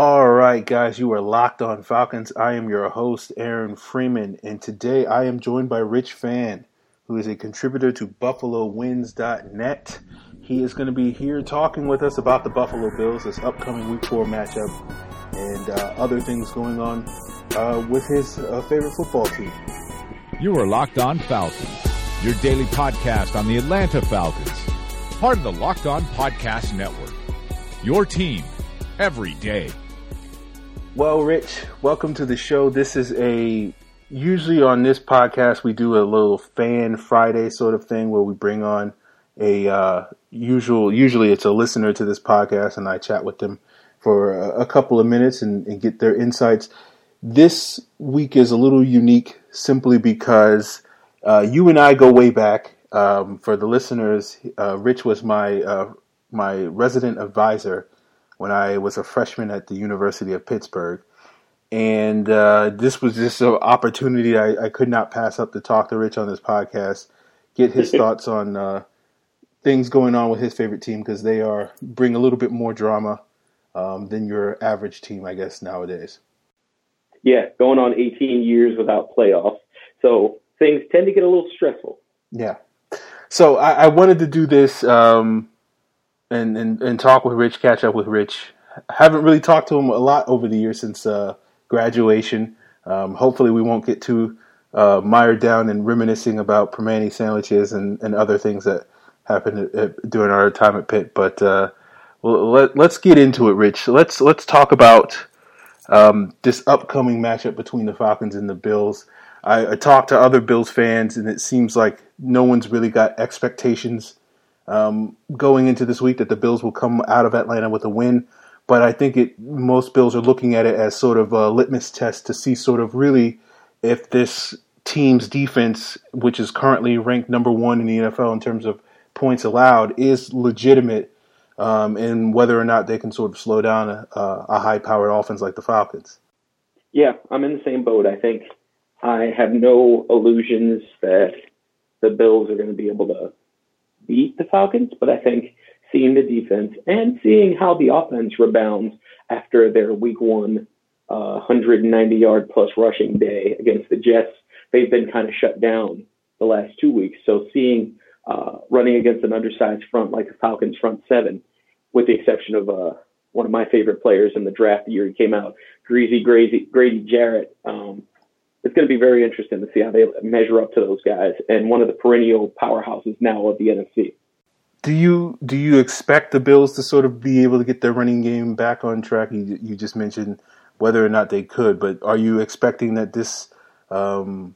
All right, guys, you are locked on Falcons. I am your host, Aaron Freeman, and today I am joined by Rich Fan, who is a contributor to BuffaloWins.net. He is going to be here talking with us about the Buffalo Bills, this upcoming Week 4 matchup, and uh, other things going on uh, with his uh, favorite football team. You are Locked On Falcons, your daily podcast on the Atlanta Falcons, part of the Locked On Podcast Network. Your team every day. Well, Rich, welcome to the show. This is a usually on this podcast we do a little fan Friday sort of thing where we bring on a uh, usual usually it's a listener to this podcast and I chat with them for a, couple of minutes and, and, get their insights. This week is a little unique simply because uh, you and I go way back. Um, for the listeners, uh, Rich was my uh, my resident advisor when I was a freshman at the University of Pittsburgh, and uh, this was just an opportunity I, I, could not pass up to talk to Rich on this podcast, get his thoughts on uh, things going on with his favorite team because they are bring a little bit more drama um, than your average team, I guess nowadays yeah, going on 18 years without playoffs. So things tend to get a little stressful. Yeah. So I, I wanted to do this um, and, and, and talk with Rich, catch up with Rich. Haven't really talked to him a lot over the years since uh, graduation. Um, hopefully, we won't get too uh, mired down and reminiscing about Primanti sandwiches and, and other things that happened at, at, during our time at Pitt. But uh, well, let, us get into it, Rich. Let's let's talk about um, this upcoming matchup between the Falcons and the Bills. I, I, talked to other Bills fans, and it seems like no one's really got expectations um, going into this week that the Bills will come out of Atlanta with a win. But I think it most Bills are looking at it as sort of a litmus test to see sort of really if this team's defense, which is currently ranked number one in the NFL in terms of points allowed, is legitimate um, and whether or not they can sort of slow down a, a high powered offense like the Falcons. Yeah, I'm in the same boat. I think I have no illusions that the Bills are going to be able to beat the Falcons, but I think seeing the defense and seeing how the offense rebounds after their week one uh, 190 yard plus rushing day against the Jets, they've been kind of shut down the last two weeks. So seeing uh, running against an undersized front like the Falcons front seven, with the exception of uh, one of my favorite players in the draft the year he came out, Greasy Grady, Grady Jarrett. Um, it's going to be very interesting to see how they measure up to those guys and one of the perennial powerhouses now of the NFC. Do you do you expect the Bills to sort of be able to get their running game back on track? You, you just mentioned whether or not they could, but are you expecting that this um,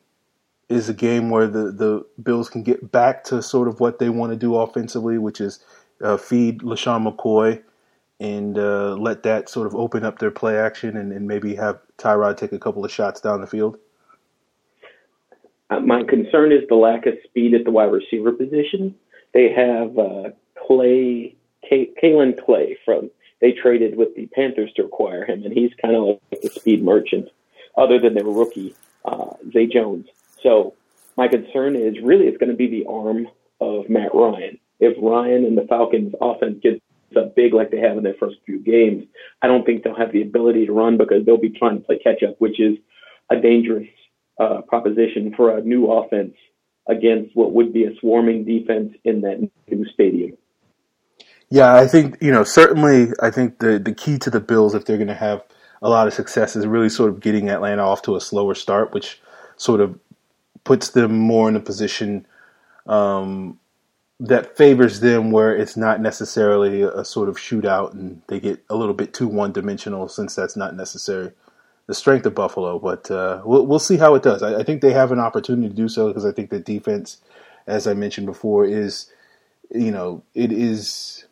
is a game where the, the Bills can get back to sort of what they want to do offensively, which is uh, feed LeSean McCoy and uh, let that sort of open up their play action and, and, maybe have Tyrod take a couple of shots down the field? Uh, my concern is the lack of speed at the wide receiver position. They have uh, Clay, K- Kaelin Clay from they traded with the Panthers to acquire him, and he's kind of like the speed merchant, other than their rookie uh, Zay Jones. So my concern is really it's going to be the arm of Matt Ryan. If Ryan and the Falcons offense gets up big like they have in their first few games, I don't think they'll have the ability to run because they'll be trying to play catch up, which is a dangerous uh, proposition for a new offense against what would be a swarming defense in that new stadium. Yeah, I think you know certainly. I think the the key to the Bills, if they're going to have a lot of success, is really sort of getting Atlanta off to a slower start, which sort of puts them more in a position um, that favors them where it's not necessarily a, sort of shootout and they get a little bit too one dimensional since that's not necessary the strength of Buffalo. But uh, we'll, we'll see how it does. I, I, think they have an opportunity to do so because I think the defense, as I mentioned before, is you know it is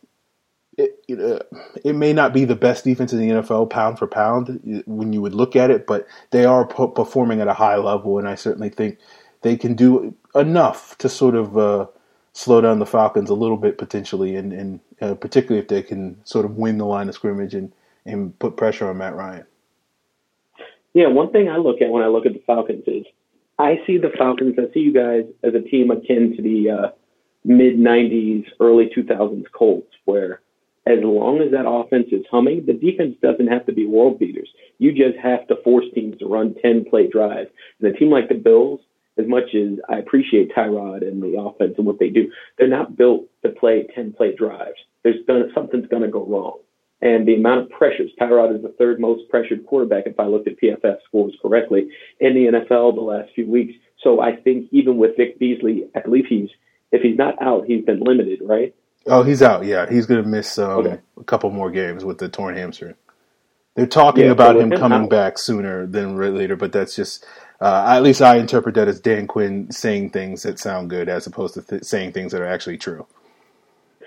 it, you know, it may not be the best defense in the NFL pound for pound when you would look at it, but they are performing at a high level, and I certainly think they can do enough to sort of uh, slow down the Falcons a little bit potentially, and, and uh, particularly if they can sort of win the line of scrimmage and, and put pressure on Matt Ryan. Yeah, one thing I look at when I look at the Falcons is I see the Falcons. I see you guys as a team akin to the uh, mid '90s, early 2000s Colts, where as long as that offense is humming, the defense doesn't have to be world beaters. You just have to force teams to run 10 play drives. And a team like the Bills, as much as I appreciate Tyrod and the offense and what they do, they're not built to play 10 play drives. There's gonna, something's going to go wrong. And the amount of pressures, Tyrod is the third most pressured quarterback, if I looked at PFF scores correctly, in the NFL the last few weeks. So I think even with Vic Beasley, I believe he's, if he's not out, he's been limited, right? Oh, he's out. Yeah, he's going to miss um, okay. a couple more games with the torn hamstring. They're talking yeah, about him coming out. back sooner than later, but that's just uh, at least I interpret that as Dan Quinn saying things that sound good as opposed to th- saying things that are actually true.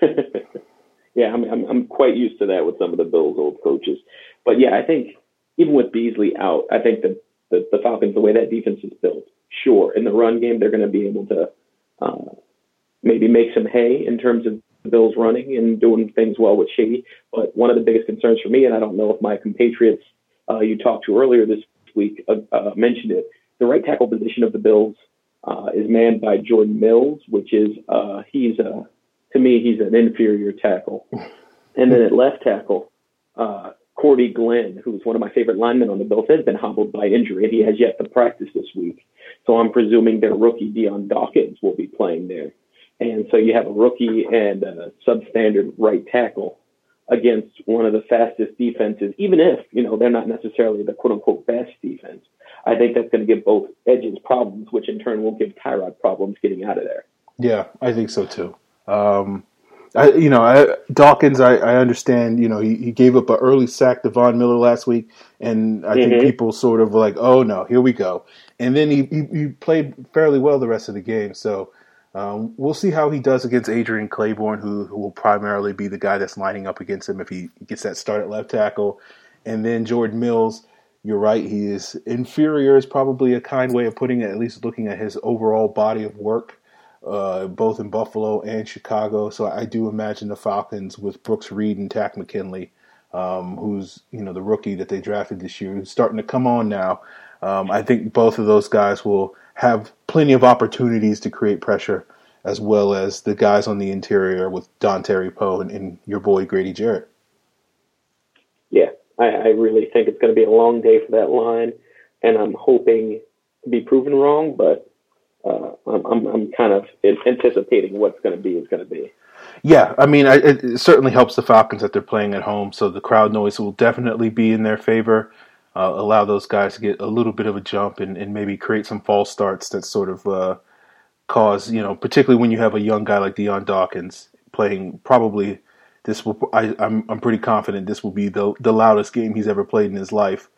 yeah, I'm, I'm I'm quite used to that with some of the Bills' old coaches, but yeah, I think even with Beasley out, I think that the, the Falcons, the way that defense is built, sure, in the run game they're going to be able to uh, maybe make some hay in terms of the Bills running and doing things well with Shady. But one of the biggest concerns for me, and I don't know if my compatriots uh, you talked to earlier this week uh, uh, mentioned it, the right tackle position of the Bills uh, is manned by Jordan Mills, which is uh, he's a to me he's an inferior tackle. And then at left tackle, uh, Cordy Glenn, who's one of my favorite linemen on the Bills, has been hobbled by injury, and he has yet to practice this week. So I'm presuming their rookie Dion Dawkins will be playing there. And so you have a rookie and a substandard right tackle against one of the fastest defenses, even if, you know, they're not necessarily the quote unquote best defense. I think that's going to give both edges problems, which in turn will give Tyrod problems getting out of there. Yeah, I think so too. Um, I, you know, I, Dawkins, I, I, understand. You know, he, he, gave up an early sack to Von Miller last week, and I mm-hmm. think people sort of were like, "Oh no, here we go." And then he, he, he played fairly well the rest of the game. So um, we'll see how he does against Adrian Clayborn, who, who will primarily be the guy that's lining up against him if he gets that start at left tackle. And then Jordan Mills, you're right, he is inferior, is probably a kind way of putting it, at least looking at his overall body of work, uh, both in Buffalo and Chicago. So I do imagine the Falcons with Brooks Reed and Takk McKinley, um, who's you know the rookie that they drafted this year, who's starting to come on now. Um, I think both of those guys will have plenty of opportunities to create pressure, as well as the guys on the interior with Dontari Poe and, and, your boy Grady Jarrett. Yeah, I, I really think it's going to be a long day for that line, and I'm hoping to be proven wrong, but uh, I'm, I'm, kind of anticipating what's going to be is going to be. Yeah, I mean, it certainly helps the Falcons that they're playing at home, so the crowd noise will definitely be in their favor uh, allow those guys to get a little bit of a jump and, and maybe create some false starts that sort of uh, cause, you know, particularly when you have a young guy like Dion Dawkins playing probably this will I, I'm I'm pretty confident this will be the the loudest game he's ever played in his life.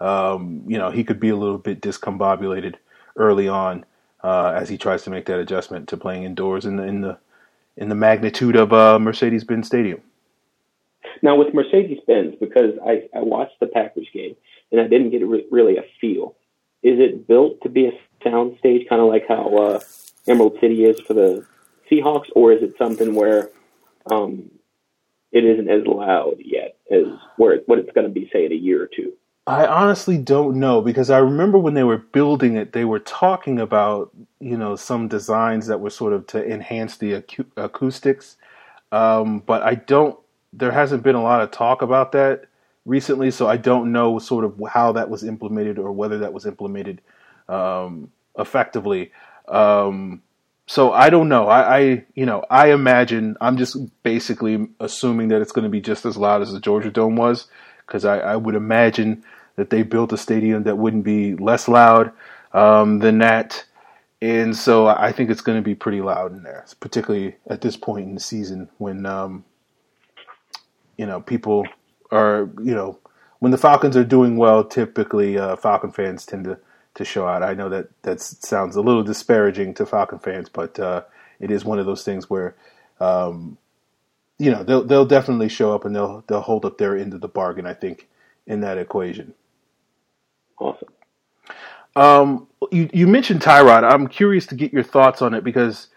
Um, you know, he could be a little bit discombobulated early on uh, as he tries to make that adjustment to playing indoors in the in the in the magnitude of uh, Mercedes-Benz Stadium. Now with Mercedes-Benz, because I, I watched the Packers game and I didn't get re- really a feel. Is it built to be a sound stage, kind of like how uh, Emerald City is for the Seahawks, or is it something where um, it isn't as loud yet as where what it's going to be, say, in a year or two? I honestly don't know because I remember when they were building it, they were talking about you know some designs that were sort of to enhance the acu- acoustics, um, but I don't. There hasn't been a lot of talk about that recently, so I don't know sort of how that was implemented or whether that was implemented um, effectively. Um, so I don't know. I, I, you know, I imagine I'm just basically assuming that it's going to be just as loud as the Georgia Dome was, because I, I, would imagine that they built a stadium that wouldn't be less loud um, than that. And so I think it's going to be pretty loud in there, particularly at this point in the season when, um, you know, people are you know when the Falcons are doing well, typically uh, Falcon fans tend to to show out. I know that that sounds a little disparaging to Falcon fans, but uh, it is one of those things where um, you know they'll they'll definitely show up and they'll they'll hold up their end of the bargain. I think in that equation. Awesome. Um, you you mentioned Tyrod. I'm curious to get your thoughts on it because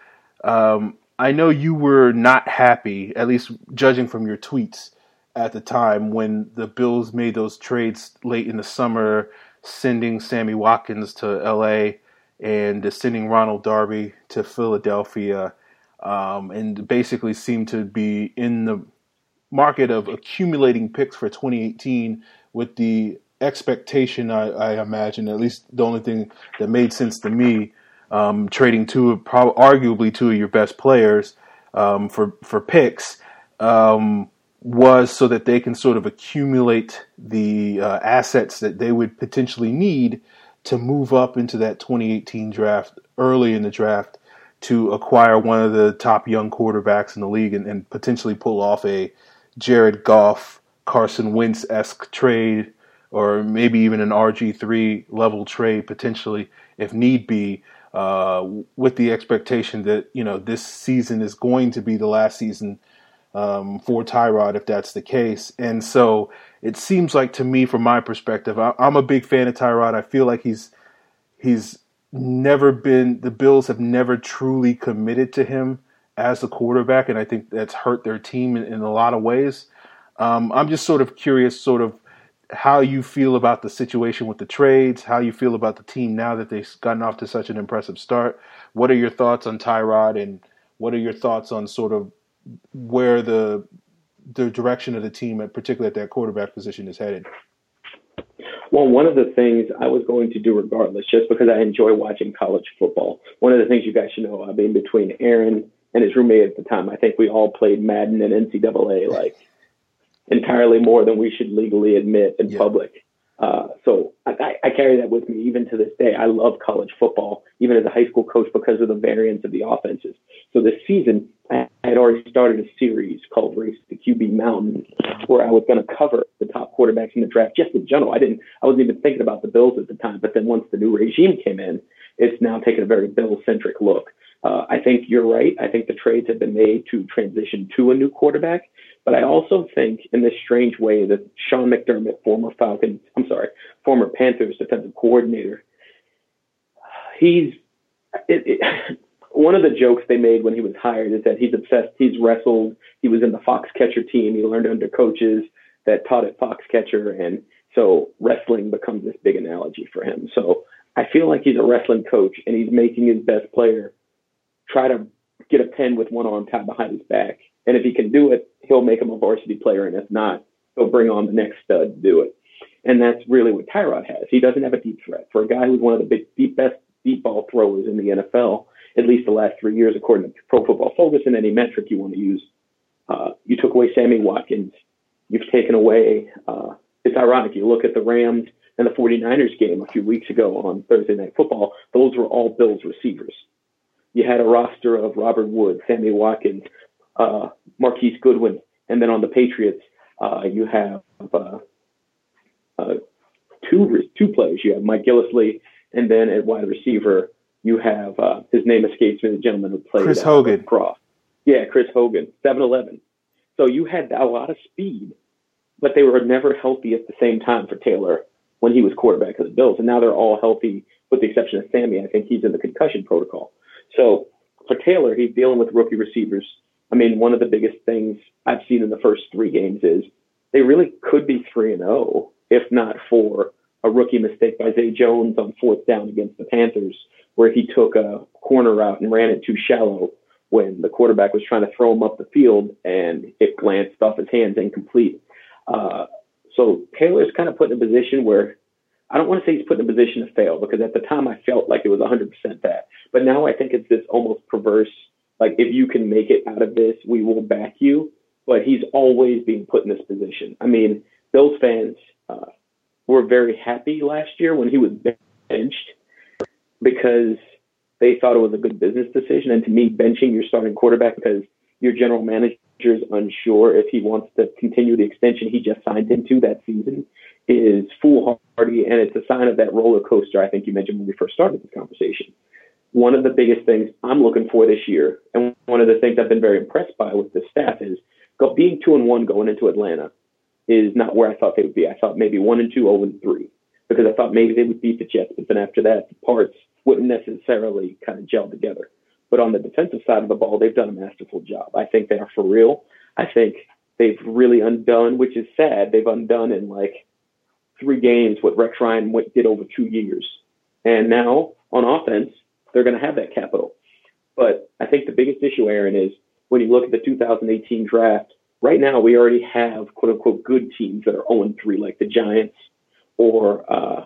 um, I know you were not happy, at least judging from your tweets at the time when the Bills made those trades late in the summer, sending Sammy Watkins to L.A. and sending Ronald Darby to Philadelphia um, and basically seemed to be in the market of accumulating picks for 2018 with the expectation, I, I imagine, at least the only thing that made sense to me, um, trading two, arguably two of your best players um, for for picks, um, was so that they can sort of accumulate the uh, assets that they would potentially need to move up into that 2018 draft early in the draft to acquire one of the top young quarterbacks in the league and, and potentially pull off a Jared Goff, Carson Wentz esque trade, or maybe even an RG3 level trade potentially if need be. Uh, with the expectation that you know this season is going to be the last season um, for Tyrod if that's the case, and so it seems like to me, from my perspective, I, I'm a big fan of Tyrod. I feel like he's he's never been the Bills have never truly committed to him as a quarterback, and I think that's hurt their team in, in a lot of ways. Um, I'm just sort of curious, sort of how you feel about the situation with the trades, how you feel about the team now that they've gotten off to such an impressive start. What are your thoughts on Tyrod, and what are your thoughts on sort of where the the direction of the team, particularly at that quarterback position, is headed? Well, one of the things I was going to do regardless, just because I enjoy watching college football. One of the things you guys should know, I mean, between Aaron and his roommate at the time. I think we all played Madden and NCAA like entirely more than we should legally admit in yeah. public. Uh, so I, I carry that with me even to this day. I love college football, even as a high school coach, because of the variance of the offenses. So this season, I had already started a series called Race to QB Mountain, where I was going to cover the top quarterbacks in the draft just in general. I didn't, I wasn't even thinking about the Bills at the time. But then once the new regime came in, it's now taken a very Bill centric look. Uh, I think you're right. I think the trades have been made to transition to a new quarterback. But I also think, in this strange way, that Sean McDermott, former Falcons, I'm sorry, former Panthers defensive coordinator, he's it, it, one of the jokes they made when he was hired is that he's obsessed. He's wrestled. He was in the Foxcatcher team. He learned under coaches that taught at Foxcatcher, and so wrestling becomes this big analogy for him. So I feel like he's a wrestling coach, and he's making his best player try to get a pin with one arm tied behind his back. And if he can do it, he'll make him a varsity player, and if not, he'll bring on the next stud to do it. And that's really what Tyrod has. He doesn't have a deep threat. For a guy who's one of the big, deep, best deep ball throwers in the NFL, at least the last three years, according to Pro Football Focus and any metric you want to use, uh, you took away Sammy Watkins. You've taken away, uh, it's ironic. You look at the Rams and the 49ers game a few weeks ago on Thursday Night Football, those were all Bills receivers. You had a roster of Robert Wood, Sammy Watkins, uh, Marquise Goodwin, and then on the Patriots, uh, you have uh, uh, two two players. You have Mike Gillislee, and then at wide receiver, you have uh, his name escapes me. The gentleman who played Chris Hogan. Cross. Yeah, Chris Hogan, 7-Eleven. So you had a lot of speed, but they were never healthy at the same time for Taylor when he was quarterback of the Bills, and now they're all healthy with the exception of Sammy. I think he's in the concussion protocol. So for Taylor, he's dealing with rookie receivers I mean, one of the biggest things I've seen in the first three games is they really could be 3 and 0 if not for a rookie mistake by Zay Jones on fourth down against the Panthers, where he took a corner route and ran it too shallow when the quarterback was trying to throw him up the field and it glanced off his hands incomplete. Uh, so Taylor's kind of put in a position where I don't want to say he's put in a position to fail because at the time I felt like it was 100% that. But now I think it's this almost perverse like if you can make it out of this, we will back you. But he's always being put in this position. I mean, Bills fans uh, were very happy last year when he was benched because they thought it was a good business decision. And to me, benching your starting quarterback because your general manager is unsure if he wants to continue the extension he just signed into that season is foolhardy, and it's a sign of that roller coaster I think you mentioned when we first started this conversation one of the biggest things I'm looking for this year, and one of the things I've been very impressed by with the staff is go, being two and one going into Atlanta is not where I thought they would be. I thought maybe one and two, oh and three, because I thought maybe they would beat the Jets, but then after that, the parts wouldn't necessarily kind of gel together. But on the defensive side of the ball, they've done a masterful job. I think they are for real. I think they've really undone, which is sad. They've undone in like three games what Rex Ryan did over two years. And now on offense, they're going to have that capital. But I think the biggest issue, Aaron, is when you look at the 2018 draft, right now we already have quote unquote good teams that are 0 3, like the Giants or uh,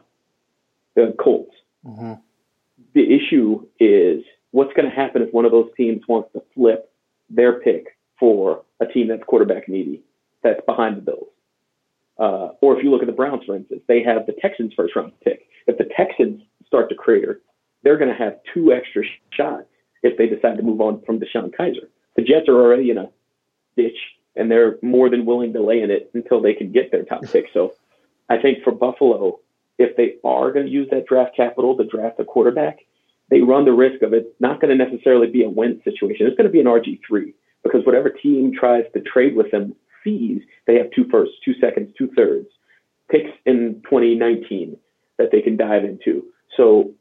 the Colts. Mm-hmm. The issue is what's going to happen if one of those teams wants to flip their pick for a team that's quarterback needy, that's behind the Bills. Uh, or if you look at the Browns, for instance, they have the Texans' first round pick. If the Texans start to crater, they're going to have two extra shots if they decide to move on from DeShone Kizer. The Jets are already in a ditch, and they're more than willing to lay in it until they can get their top pick. So I think for Buffalo, if they are going to use that draft capital to draft a quarterback, they run the risk of it not going to necessarily be a win situation. It's going to be an RG3 because whatever team tries to trade with them sees they have two firsts, two seconds, two thirds picks in 2019 that they can dive into. So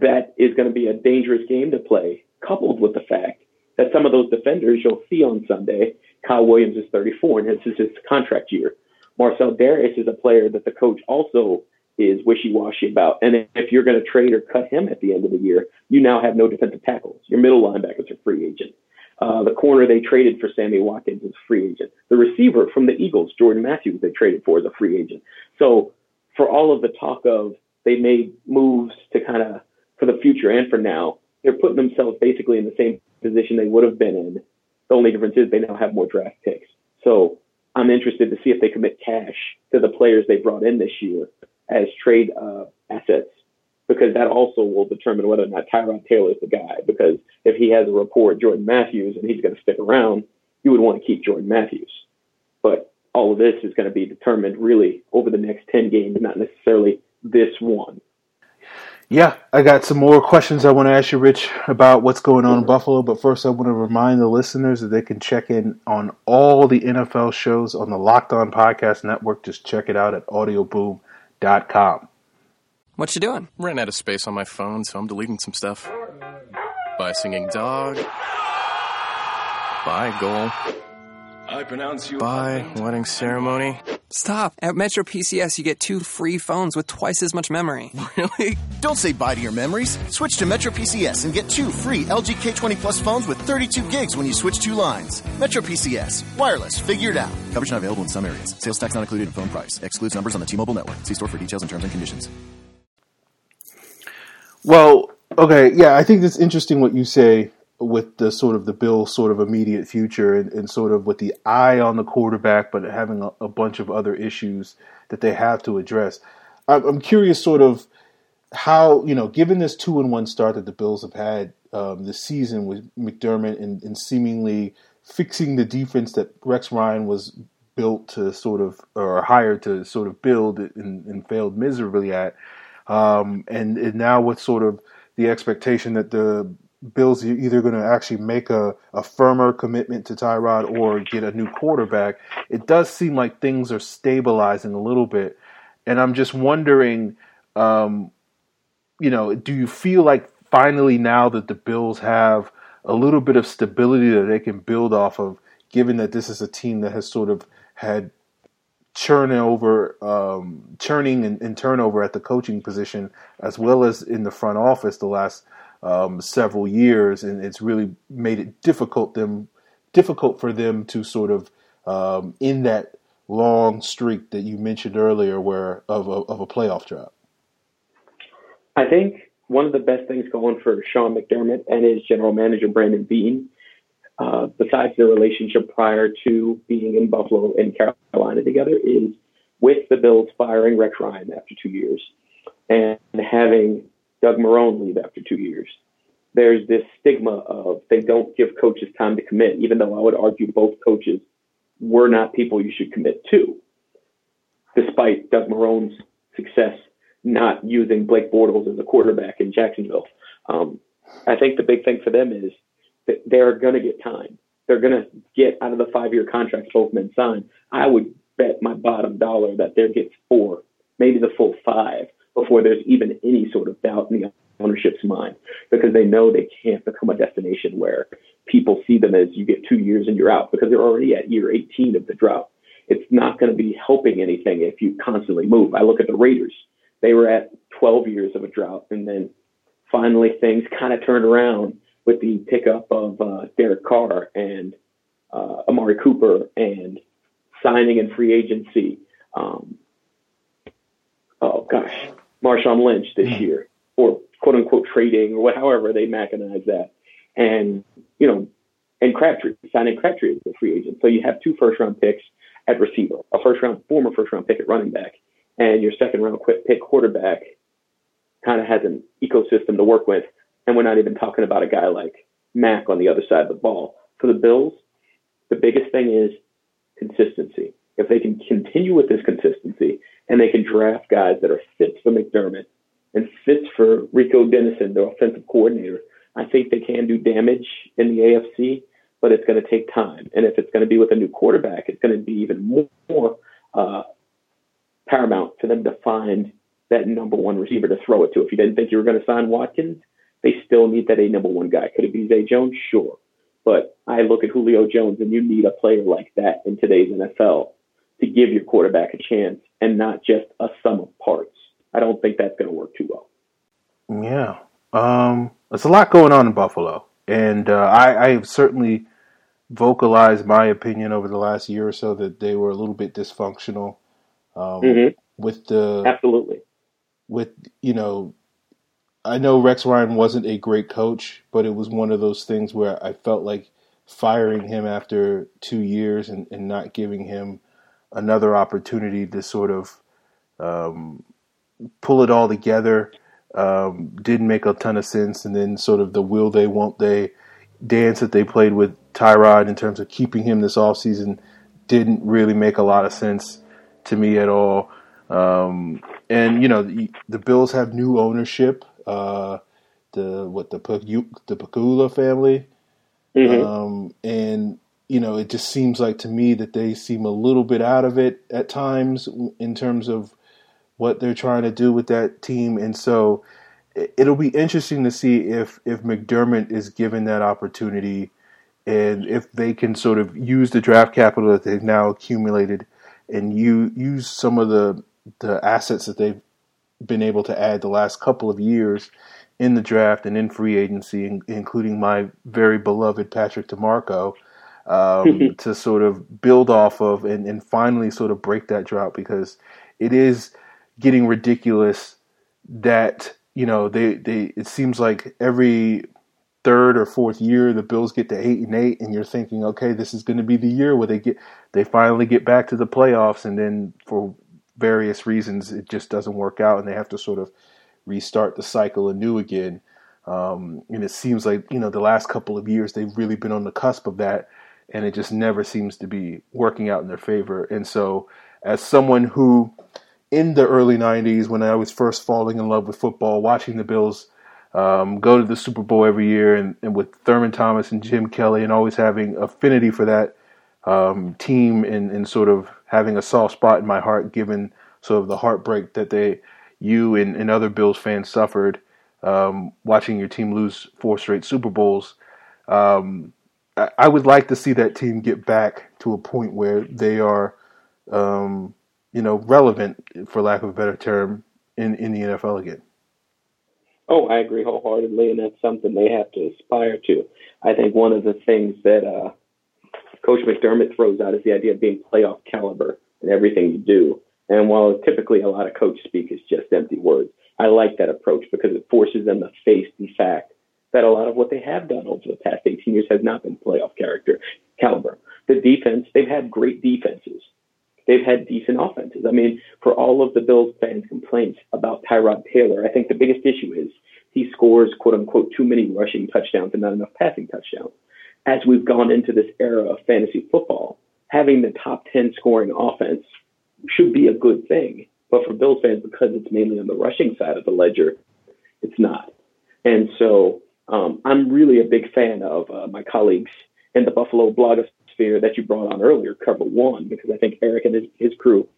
that is going to be a dangerous game to play, coupled with the fact that some of those defenders you'll see on Sunday, Kyle Williams is 34 and this is his contract year. Marcel Dareus is a player that the coach also is wishy-washy about. And if you're going to trade or cut him at the end of the year, you now have no defensive tackles. Your middle linebackers are free agent. Uh, the corner they traded for Sammy Watkins is a free agent. The receiver from the Eagles, Jordan Matthews, they traded for is a free agent. So for all of the talk of they made moves to kind of for the future and for now, they're putting themselves basically in the same position they would have been in. The only difference is they now have more draft picks. So I'm interested to see if they commit cash to the players they brought in this year as trade uh, assets because that also will determine whether or not Tyrod Taylor is the guy. Because if he has a with Jordan Matthews and he's going to stick around, you would want to keep Jordan Matthews. But all of this is going to be determined really over the next 10 games, not necessarily this one. Yeah, I got some more questions I want to ask you, Rich, about what's going on in Buffalo. But first, I want to remind the listeners that they can check in on all the NFL shows on the Locked On Podcast Network. Just check it out at audioboom.com. What you doing? Ran out of space on my phone, so I'm deleting some stuff. Bye, singing dog. Bye, goal. I pronounce you. Bye, wedding ceremony. Stop! At Metro PCS, you get two free phones with twice as much memory. Really? Don't say bye to your memories. Switch to Metro PCS and get two free LG K20 Plus phones with 32 gigs when you switch two lines. Metro PCS. Wireless. Figured out. Coverage not available in some areas. Sales tax not included in phone price. Excludes numbers on the T-Mobile network. See store for details and terms and conditions. Well, okay, yeah, I think it's interesting what you say with the sort of the bill sort of immediate future and, and sort of with the eye on the quarterback, but having a, a, bunch of other issues that they have to address. I'm, I'm, curious, sort of how you know, given this two and one start that the Bills have had um, this season with McDermott and, and seemingly fixing the defense that Rex Ryan was built to sort of or hired to sort of build and, and failed miserably at. Um, and, and now with sort of the expectation that the Bills are either going to actually make a, a firmer commitment to Tyrod or get a new quarterback, it does seem like things are stabilizing a little bit. And I'm just wondering, um, you know, do you feel like finally now that the Bills have a little bit of stability that they can build off of, given that this is a team that has sort of had churning over, um, churning and, and, turnover at the coaching position, as well as in the front office the last um, several years, and it's really made it difficult them difficult for them to sort of um, in that long streak that you mentioned earlier, where of a, of a playoff drought. I think one of the best things going for Sean McDermott and his general manager Brandon Beane uh, besides their relationship prior to being in Buffalo and Carolina together, is with the Bills firing Rex Ryan after two years and having Doug Marrone leave after two years. There's this stigma of they don't give coaches time to commit, even though I would argue both coaches were not people you should commit to, despite Doug Marrone's success not using Blake Bortles as a quarterback in Jacksonville. Um, I think the big thing for them is that they're going to get time. they're going to get out of the five year contracts both men signed. I would bet my bottom dollar that they get four, maybe the full five, before there's even any sort of doubt in the ownership's mind because they know they can't become a destination where people see them as you get two years and you're out because they're already at year 18 of the drought. It's not going to be helping anything if you constantly move. I look at the Raiders. They were at 12 years of a drought and then finally things kind of turned around with the pickup of uh, Derek Carr and uh, Amari Cooper and signing in free agency. Um, oh gosh, Marshawn Lynch this hmm. year, or quote unquote trading, or however they mechanize that, and you know, and Crabtree signing Crabtree as a free agent. So you have two first round picks at receiver, a first round former first round pick at running back, and your second round pick quarterback kind of has an ecosystem to work with. And we're not even talking about a guy like Mack on the other side of the ball. For the Bills, the biggest thing is consistency. If they can continue with this consistency and they can draft guys that are fit for McDermott and fit for Rick Dennison, their offensive coordinator, I think they can do damage in the AFC, but it's going to take time. And if it's going to be with a new quarterback, it's going to be even more uh, paramount for them to find that number one receiver to throw it to. If you didn't think you were going to sign Watkins, they still need that a number one guy. Could it be Zay Jones? Sure. But I look at Julio Jones, and you need a player like that in today's NFL to give your quarterback a chance and not just a sum of parts. I don't think that's going to work too well. Yeah. Um, there's a lot going on in Buffalo. And uh, I, I have certainly vocalized my opinion over the last year or so that they were a little bit dysfunctional um, mm-hmm. with the absolutely with you know I know Rex Ryan wasn't a great coach, but it was one of those things where I felt like firing him after two years and, and not giving him another opportunity to sort of um, pull it all together um, didn't make a ton of sense. And then sort of the will they, won't they dance that they played with Tyrod in terms of keeping him this offseason didn't really make a lot of sense to me at all. Um, and you know the, the, Bills have new ownership. Uh, the what the the Pegula family, mm-hmm. um, and you know it just seems like to me that they seem a little bit out of it at times in terms of what they're trying to do with that team, and so it'll be interesting to see if if McDermott is given that opportunity, and if they can sort of use the draft capital that they've now accumulated, and you use some of the the assets that they've been able to add the last couple of years in the draft and in free agency, including my very beloved Patrick DiMarco, um, to sort of build off of and, and finally sort of break that drought because it is getting ridiculous that you know they they it seems like every third or fourth year the Bills get to eight and eight and you're thinking okay this is going to be the year where they get they finally get back to the playoffs and then for various reasons it just doesn't work out and they have to sort of restart the cycle anew again. Um, and it seems like you know the last couple of years they've really been on the cusp of that and it just never seems to be working out in their favor and so as someone who in the early 90s when I was first falling in love with football, watching the Bills um, go to the Super Bowl every year, and, and, with Thurman Thomas and Jim Kelly, and always having affinity for that um, team, and, and, sort of having a soft spot in my heart, given sort of the heartbreak that they, you and, and other Bills fans suffered um, watching your team lose four straight Super Bowls. Um, I, would like to see that team get back to a point where they are um, you know, relevant, for lack of a better term, in, in the NFL again. Oh, I agree wholeheartedly, and that's something they have to aspire to. I think one of the things that uh, Coach McDermott throws out is the idea of being playoff caliber in everything you do. And while typically a lot of coach speak is just empty words, I like that approach because it forces them to face the fact that a lot of what they have done over the past 18 years has not been playoff character caliber. The defense, they've had great defenses they've had decent offenses. I mean, for all of the Bills fans' complaints about Tyrod Taylor, I think the biggest issue is he scores quote unquote too many rushing touchdowns and not enough passing touchdowns. As we've gone into this era of fantasy football, having the top 10 scoring offense should be a good thing. But for Bills fans, because it's mainly on the rushing side of the ledger, it's not. And so um, I'm really a big fan of uh, my colleagues in the Buffalo blogosphere that you brought on earlier, Cover One, because I think Eric and his, his crew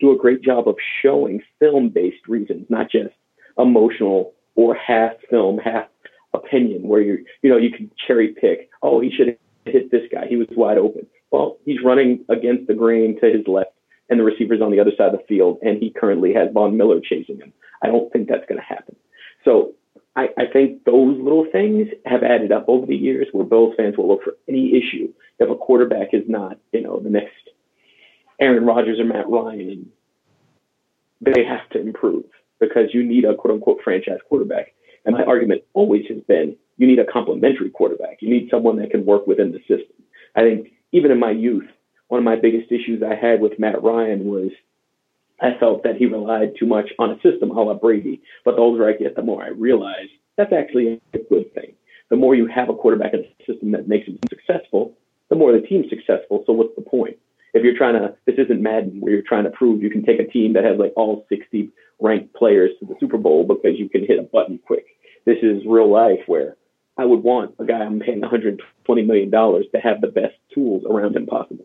do a great job of showing film-based reasons, not just emotional or half film, half opinion, where you you know you can cherry pick. Oh, he should have hit this guy. He was wide open. Well, he's running against the grain to his left, and the receiver's on the other side of the field, and he currently has Von Miller chasing him. I don't think that's going to happen. So I, I think those little things have added up over the years where Bills fans will look for any issue if a quarterback is not, you know, the next Aaron Rodgers or Matt Ryan. They have to improve because you need a quote unquote franchise quarterback. And my argument always has been you need a complementary quarterback. You need someone that can work within the system. I think even in my youth, one of my biggest issues I had with Matt Ryan was I felt that he relied too much on a system a la Brady. But the older I get, the more I realize that's actually a good thing. The more you have a quarterback in a system that makes him successful, the more the team's successful. So what's the point? If you're trying to, this isn't Madden where you're trying to prove you can take a team that has like all 60 ranked players to the Super Bowl because you can hit a button quick. This is real life where I would want a guy I'm paying 120 million dollars to have the best tools around him possible.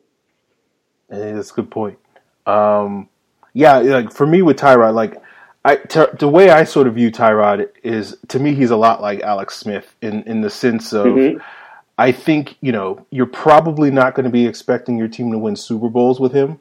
Hey, that's a good point. Um, yeah, like for me with Tyrod, like I t- the way I sort of view Tyrod is to me he's a lot like Alex Smith in in the sense of mm-hmm. I think you know you're probably not going to be expecting your team to win Super Bowls with him.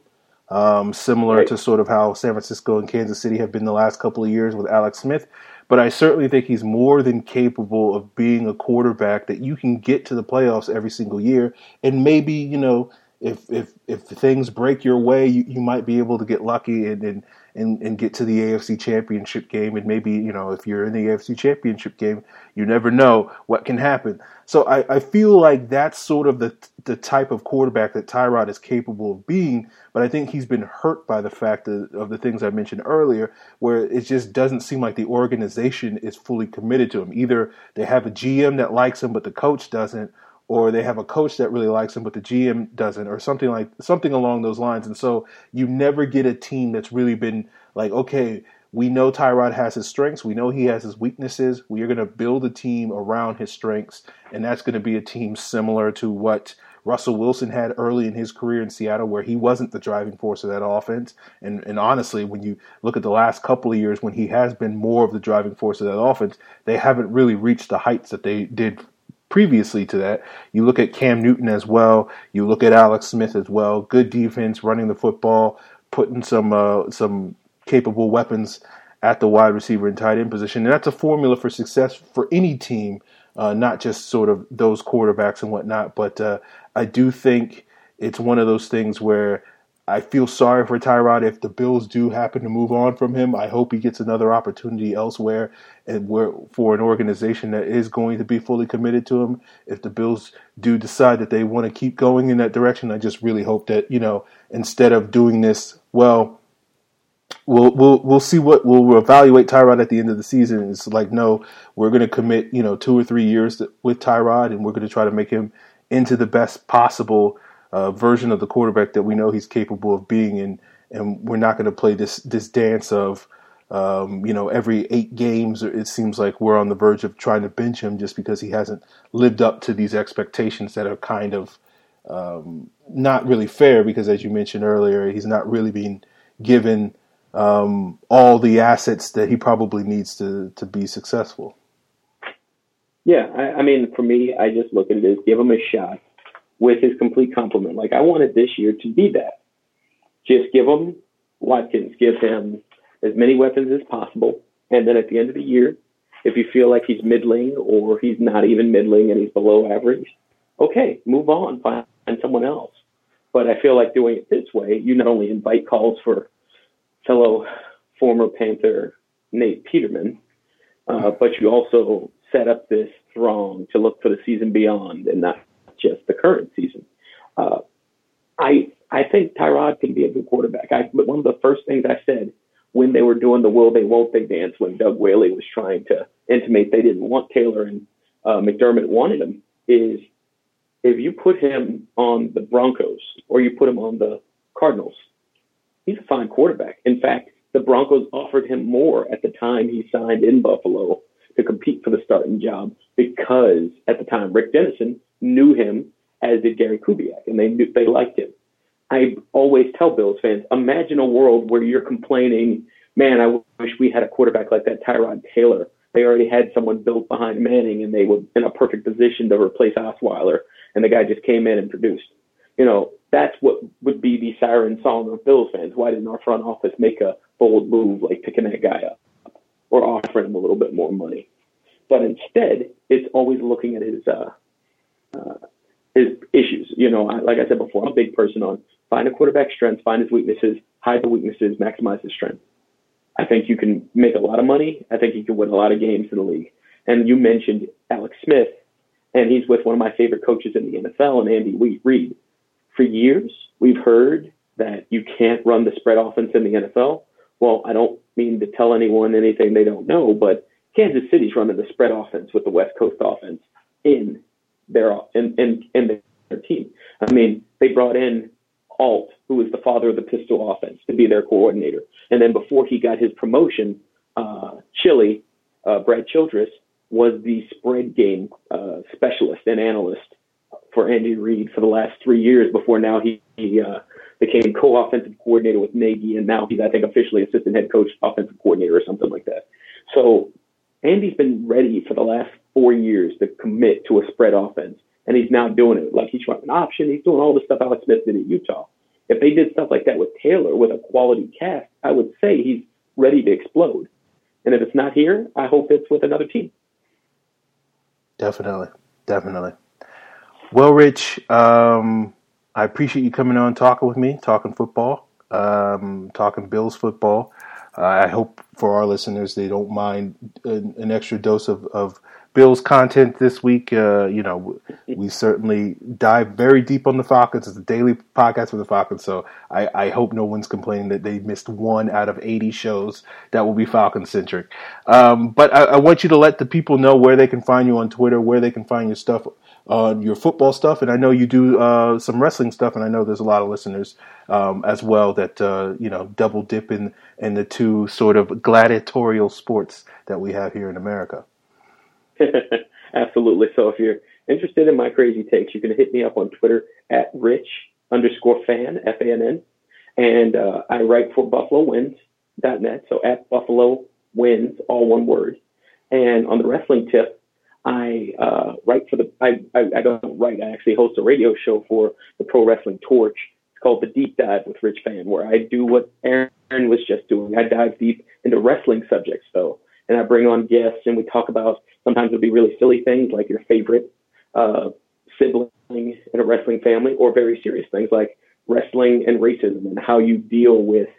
Um, similar right. to sort of how San Francisco and Kansas City have been the last couple of years with Alex Smith. But I certainly think he's more than capable of being a quarterback that you can get to the playoffs every single year and maybe, you know, if if if things break your way, you, you might be able to get lucky and, and and and get to the AFC Championship game. And maybe you know if you're in the AFC Championship game, you never know what can happen. So I, I feel like that's sort of the the type of quarterback that Tyrod is capable of being. But I think he's been hurt by the fact of, of the things I mentioned earlier, where it just doesn't seem like the organization is fully committed to him. Either they have a GM that likes him, but the coach doesn't or they have a coach that really likes him but the GM doesn't or something like something along those lines. And so you never get a team that's really been like okay we know Tyrod has his strengths. We know he has his weaknesses. We are going to build a team around his strengths. And that's going to be a team similar to what Russell Wilson had early in his career in Seattle, where he wasn't the driving force of that offense. And, and honestly, when you look at the last couple of years, when he has been more of the driving force of that offense, they haven't really reached the heights that they did previously to that. You look at Cam Newton as well. You look at Alex Smith as well. Good defense, running the football, putting some uh, some capable weapons at the wide receiver and tight end position. And that's a formula for success for any team, uh, not just sort of those quarterbacks and whatnot. But uh, I do think it's one of those things where I feel sorry for Tyrod if the Bills do happen to move on from him. I hope he gets another opportunity elsewhere and where for an organization that is going to be fully committed to him. If the Bills do decide that they want to keep going in that direction, I just really hope that, you know, instead of doing this, well, we'll we'll we'll see what we'll evaluate Tyrod at the end of the season. It's like no, we're going to commit, you know, 2 or 3 years with Tyrod and we're going to try to make him into the best possible uh, version of the quarterback that we know he's capable of being, and and we're not going to play this this dance of um, you know every eight games. It seems like we're on the verge of trying to bench him just because he hasn't lived up to these expectations that are kind of um, not really fair. Because as you mentioned earlier, he's not really being given um, all the assets that he probably needs to to be successful. Yeah, I, I mean, for me, I just look at it as give him a shot with his complete complement. Like I wanted this year to be that. Just give him Watkins, give him as many weapons as possible, and then at the end of the year, if you feel like he's middling or he's not even middling and he's below average, okay, move on, find someone else. But I feel like doing it this way, you not only invite calls for fellow former Panther Nate Peterman, uh, but you also set up this throng to look for the season beyond and not just the current season. Uh, I I think Tyrod can be a good quarterback. I, but one of the first things I said when they were doing the will they won't they dance when Doug Whaley was trying to intimate they didn't want Taylor and uh, McDermott wanted him is if you put him on the Broncos or you put him on the Cardinals, he's a fine quarterback. In fact, the Broncos offered him more at the time he signed in Buffalo to compete for the starting job because at the time Rick Dennison knew him as did Gary Kubiak, and they knew, they liked him. I always tell Bills fans, imagine a world where you're complaining, man, I wish we had a quarterback like that Tyrod Taylor. They already had someone built behind Manning, and they were in a perfect position to replace Osweiler, and the guy just came in and produced. You know, that's what would be the siren song of Bills fans. Why didn't our front office make a bold move like picking that guy up or offering him a little bit more money? But instead, it's always looking at his uh, uh, issues. You know, like I said before, I'm a big person on find a quarterback's strengths, find his weaknesses, hide the weaknesses, maximize his strengths. I think you can make a lot of money. I think you can win a lot of games in the league. And you mentioned Alex Smith, and he's with one of my favorite coaches in the NFL, and Andy Reid. For years, we've heard that you can't run the spread offense in the NFL. Well, I don't mean to tell anyone anything they don't know, but Kansas City's running the spread offense with the West Coast offense in their in in, in their team. I mean, they brought in Ault, who was the father of the pistol offense, to be their coordinator. And then before he got his promotion, uh, Chilly, uh, Brad Childress, was the spread game uh, specialist and analyst for Andy Reid for the last three years. Before now, he, he uh, became co-offensive coordinator with Nagy, and now he's, I think, officially assistant head coach, offensive coordinator, or something like that. So Andy's been ready for the last four years to commit to a spread offense, and he's now doing it. Like he's running option, he's doing all the stuff Alex Smith did at Utah. If they did stuff like that with Taylor with a quality cast, I would say he's ready to explode. And if it's not here, I hope it's with another team. Definitely, definitely. Well, Rich, um, I appreciate you coming on, talking with me, talking football, um, talking Bills football. Uh, I hope for our listeners they don't mind an, an extra dose of, of Bills content this week. Uh, you know, we certainly dive very deep on the Falcons. It's a daily podcast for the Falcons, so I, I hope no one's complaining that they missed one out of 80 shows that will be Falcon centric. Um, but I, I, want you to let the people know where they can find you on Twitter, where they can find your stuff, uh, your football stuff, and I know you do uh, some wrestling stuff, and I know there's a lot of listeners um, as well that uh, you know double dip in in the two sort of gladiatorial sports that we have here in America. Absolutely. So if you're interested in my crazy takes, you can hit me up on Twitter at rich underscore fann, F A N N. And uh, I write for BuffaloWins.net. So at Buffalo Wins, all one word. And on the wrestling tip, I uh, write for the, I, I, I don't write, I actually host a radio show for the Pro Wrestling Torch. It's called The Deep Dive with Rich Fann, where I do what Aaron was just doing. I dive deep into wrestling subjects. So, and I bring on guests and we talk about Sometimes it'll be really silly things like your favorite uh, sibling in a wrestling family, or very serious things like wrestling and racism and how you deal with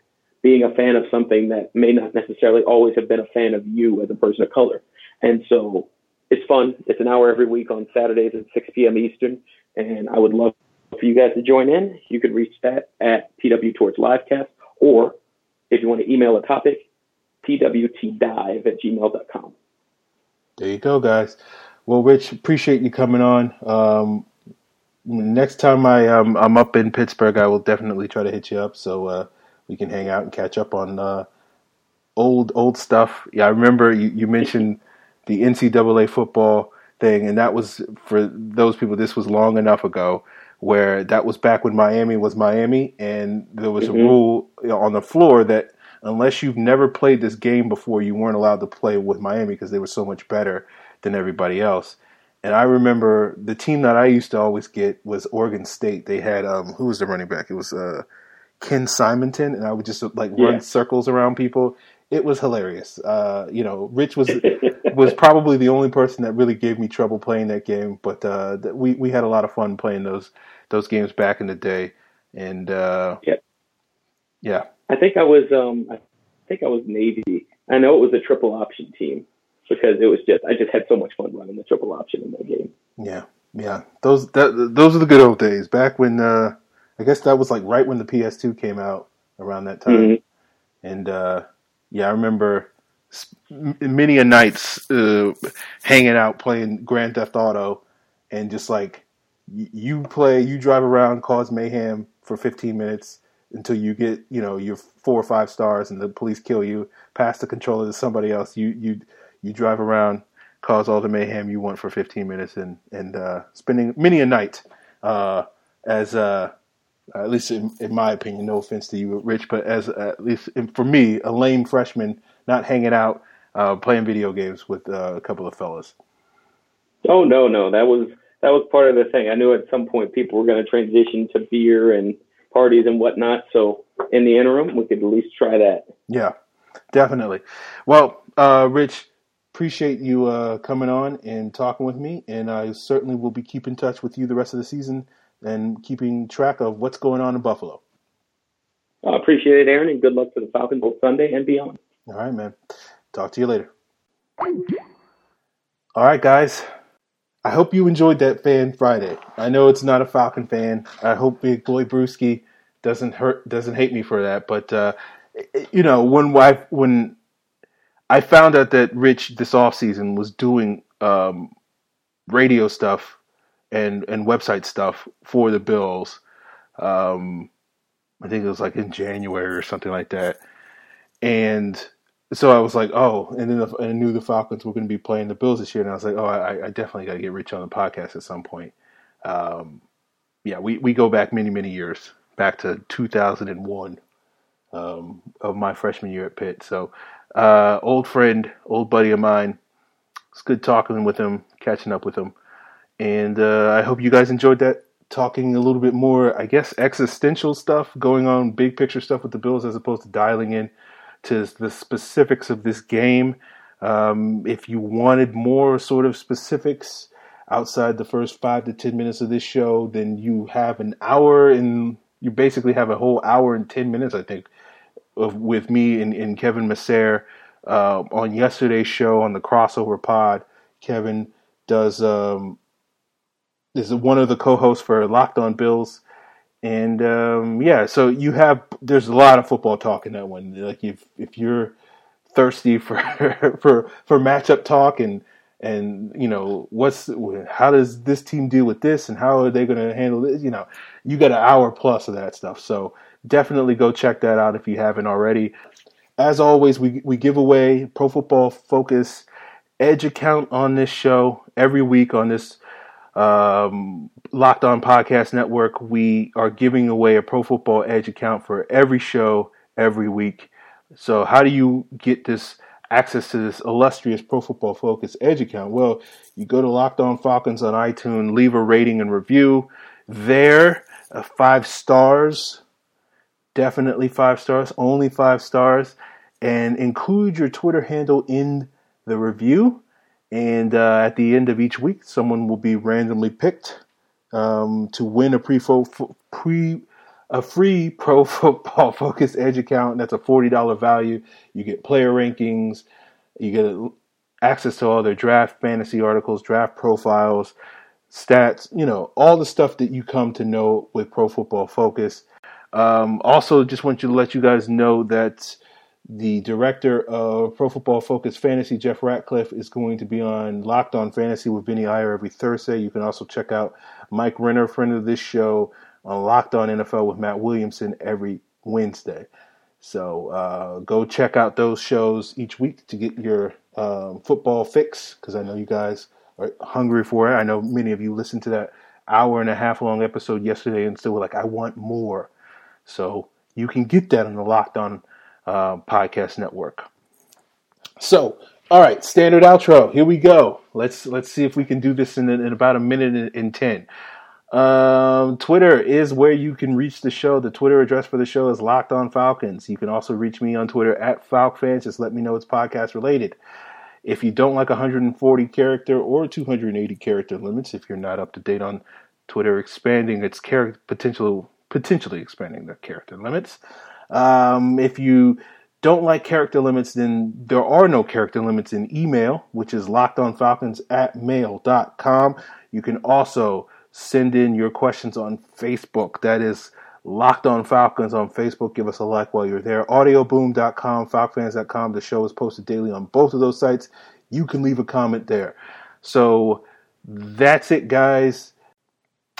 being a fan of something that may not necessarily always have been a fan of you as a person of color. And so it's fun. It's an hour every week on Saturdays at 6 p.m. Eastern. And I would love for you guys to join in. You can reach that at PW Torch Livecast, or if you want to email a topic, pwtdive at gmail.com. There you go, guys. Well, Rich, appreciate you coming on. Um, next time I um, I'm up in Pittsburgh, I will definitely try to hit you up so uh, we can hang out and catch up on uh, old old stuff. Yeah, I remember you, you mentioned the NCAA football thing, and that was for those people. This was long enough ago where that was back when Miami was Miami, and there was mm-hmm. a rule on the floor that unless you've never played this game before, you weren't allowed to play with Miami because they were so much better than everybody else. And I remember the team that I used to always get was Oregon State. They had um, who was the running back? It was uh, Ken Simonton, and I would just like yeah. run circles around people. It was hilarious. Uh, you know, Rich was was probably the only person that really gave me trouble playing that game, but uh, we we had a lot of fun playing those those games back in the day. And uh, yep. Yeah, I think I was um I think I was Navy. I know it was a triple option team because it was just I just had so much fun running the triple option in that game. Yeah, yeah. Those that those are the good old days. Back when uh, I guess that was like right when the PS2 came out around that time. Mm-hmm. And uh, yeah, I remember many a nights uh, hanging out playing Grand Theft Auto, and just like you play, you drive around, cause mayhem for 15 minutes, until you get you know your four or five stars and the police kill you, pass the controller to somebody else. You you you drive around, cause all the mayhem you want for 15 minutes, and and uh, spending many a night uh, as uh, at least in, in, my opinion, no offense to you, Rich, but as at least for me, a lame freshman not hanging out uh, playing video games with uh, a couple of fellas. Oh no, no, that was that was part of the thing. I knew at some point people were going to transition to beer and parties and whatnot. So in the interim, we could at least try that. Yeah, definitely. Well, uh, Rich, appreciate you uh, coming on and talking with me, and I certainly will be keeping touch with you the rest of the season and keeping track of what's going on in Buffalo. I appreciate it, Aaron, and good luck for the Falcons both Sunday and beyond. All right, man. Talk to you later. All right, guys. I hope you enjoyed that fan Friday. I know it's not a Falcon fan. I hope Big Boy Brewski doesn't hurt doesn't hate me for that. But uh, you know, when I when I found out that Rich this off season was doing um, radio stuff and and website stuff for the Bills. Um, I think it was like in January or something like that, and so I was like, oh, and then the, I knew the Falcons were going to be playing the Bills this year, and I was like, oh, I, I definitely got to get Rich on the podcast at some point. Um, yeah, we, we go back many many years, back to 2001 um, of my freshman year at Pitt. So, uh, old friend, old buddy of mine. It's good talking with him, catching up with him, and uh, I hope you guys enjoyed that. Talking a little bit more, I guess, existential stuff going on, big picture stuff with the Bills, as opposed to dialing in to the specifics of this game. Um, if you wanted more sort of specifics outside the first five to ten minutes of this show, then you have an hour and you basically have a whole hour and ten minutes, I think, of, with me and, and Kevin Masser uh, on yesterday's show on the crossover pod. Kevin does um, is one of the co-hosts for Locked On Bills and um, yeah, so you have there's a lot of football talk in that one. Like if if you're thirsty for for for matchup talk and and you know what's how does this team deal with this and how are they going to handle this? You know, you got an hour plus of that stuff. So definitely go check that out if you haven't already. As always, we we give away Pro Football Focus Edge account on this show every week on this um, Locked On Podcast Network, we are giving away a Pro Football Edge account for every show every week. So, how do you get this access to this illustrious Pro Football Focus Edge account? Well, you go to Locked On Falcons on iTunes, leave a rating and review. There, uh, five stars, definitely five stars, only five stars, and include your Twitter handle in the review. And uh, at the end of each week, someone will be randomly picked um, to win a pre pre a free pro football focus edge account. That's a forty dollar value. You get player rankings. You get access to all their draft fantasy articles, draft profiles, stats. You know all the stuff that you come to know with Pro Football Focus. Um, also, just want to let you guys know that the director of Pro Football Focus Fantasy, Jeff Ratcliffe, is going to be on Locked On Fantasy with Vinnie Iyer every Thursday. You can also check out Mike Renner, friend of this show, on Locked On NFL with Matt Williamson every Wednesday. So uh, go check out those shows each week to get your um, football fix because I know you guys are hungry for it. I know many of you listened to that hour and a half long episode yesterday and still were like, I want more. So you can get that on the Locked On uh, Podcast Network. So, all right, standard outro. Here we go. Let's let's see if we can do this in, in about a minute and, ten. Um, Twitter is where you can reach the show. The Twitter address for the show is Locked On Falcons. You can also reach me on Twitter at FalcFans. Just let me know it's podcast related. If you don't like 140 character or 280 character limits, if you're not up to date on Twitter expanding its character potential, potentially expanding the character limits, um, if you don't like character limits, then there are no character limits in email, which is lockedonfalcons at mail.com. You can also send in your questions on Facebook. That is Locked on Falcons on Facebook. Give us a like while you're there. Audioboom.com, falcfans.com. The show is posted daily on both of those sites. You can leave a comment there. So that's it, guys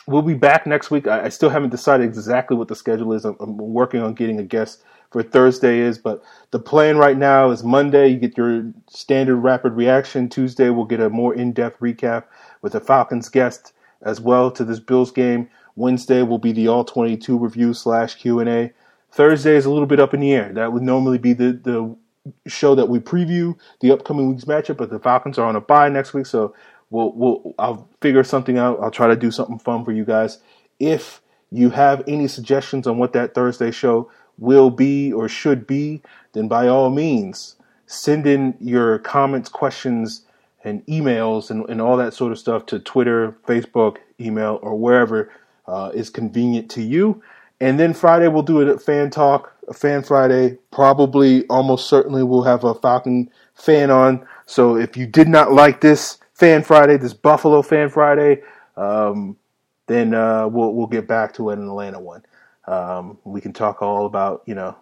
we'll be back next week. I, I, still haven't decided exactly what the schedule is. I'm, I'm, working on getting a guest for Thursday is, but the plan right now is Monday you get your standard rapid reaction. Tuesday we'll get a more in-depth recap with a Falcons guest, as well to this Bills game. Wednesday will be the All 22 review slash Q&A. Thursday is a little bit up in the air. That would normally be the, the show that we preview the upcoming week's matchup, but the Falcons are on a bye next week, so we'll, we'll I'll figure something out. I'll try to do something fun for you guys. If you have any suggestions on what that Thursday show will be or should be, then by all means, send in your comments, questions, and emails and, and all that sort of stuff to Twitter, Facebook, email, or wherever uh, is convenient to you. And then Friday we'll do a fan talk, a fan Friday. Probably, almost certainly, we'll have a Falcon fan on. So if you did not like this fan Friday, this Buffalo fan Friday, um, then uh, we'll we'll get back to an Atlanta one. Um, we can talk all about you know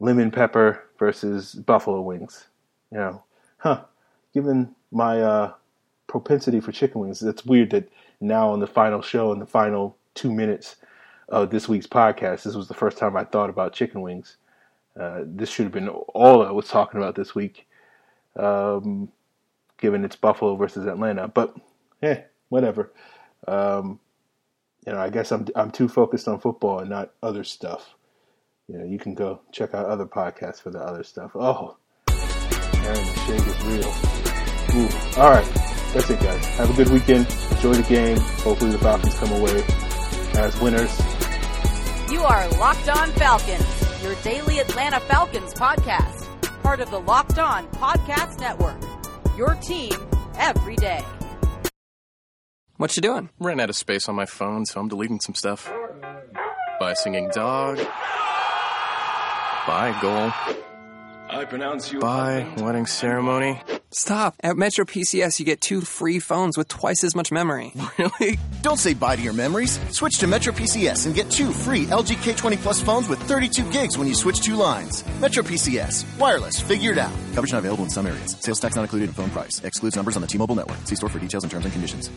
lemon pepper versus buffalo wings. You know, huh? Given my uh, propensity for chicken wings, it's weird that now on the final show in the final two minutes of this week's podcast, this was the first time I thought about chicken wings. Uh, this should have been all I was talking about this week, um, given it's Buffalo versus Atlanta. But, eh, whatever. Um, you know, I guess I'm I'm too focused on football and not other stuff. You know, you can go check out other podcasts for the other stuff. Oh, Aaron, the shade is real. Ooh. All right, that's it, guys. Have a good weekend. Enjoy the game. Hopefully, the Falcons come away as winners. You are Locked On Falcons, your daily Atlanta Falcons podcast, part of the Locked On Podcast Network. Your team every day. What you doing? Ran out of space on my phone, so I'm deleting some stuff. By singing dog. By goal. I pronounce you. By wedding ceremony. Stop. At Metro PCS, you get two free phones with twice as much memory. Really? Don't say bye to your memories. Switch to Metro PCS and get two free LG K20 Plus phones with 32 gigs when you switch two lines. Metro PCS. Wireless. Figured out. Coverage not available in some areas. Sales tax not included in phone price. Excludes numbers on the T-Mobile network. See store for details and terms and conditions.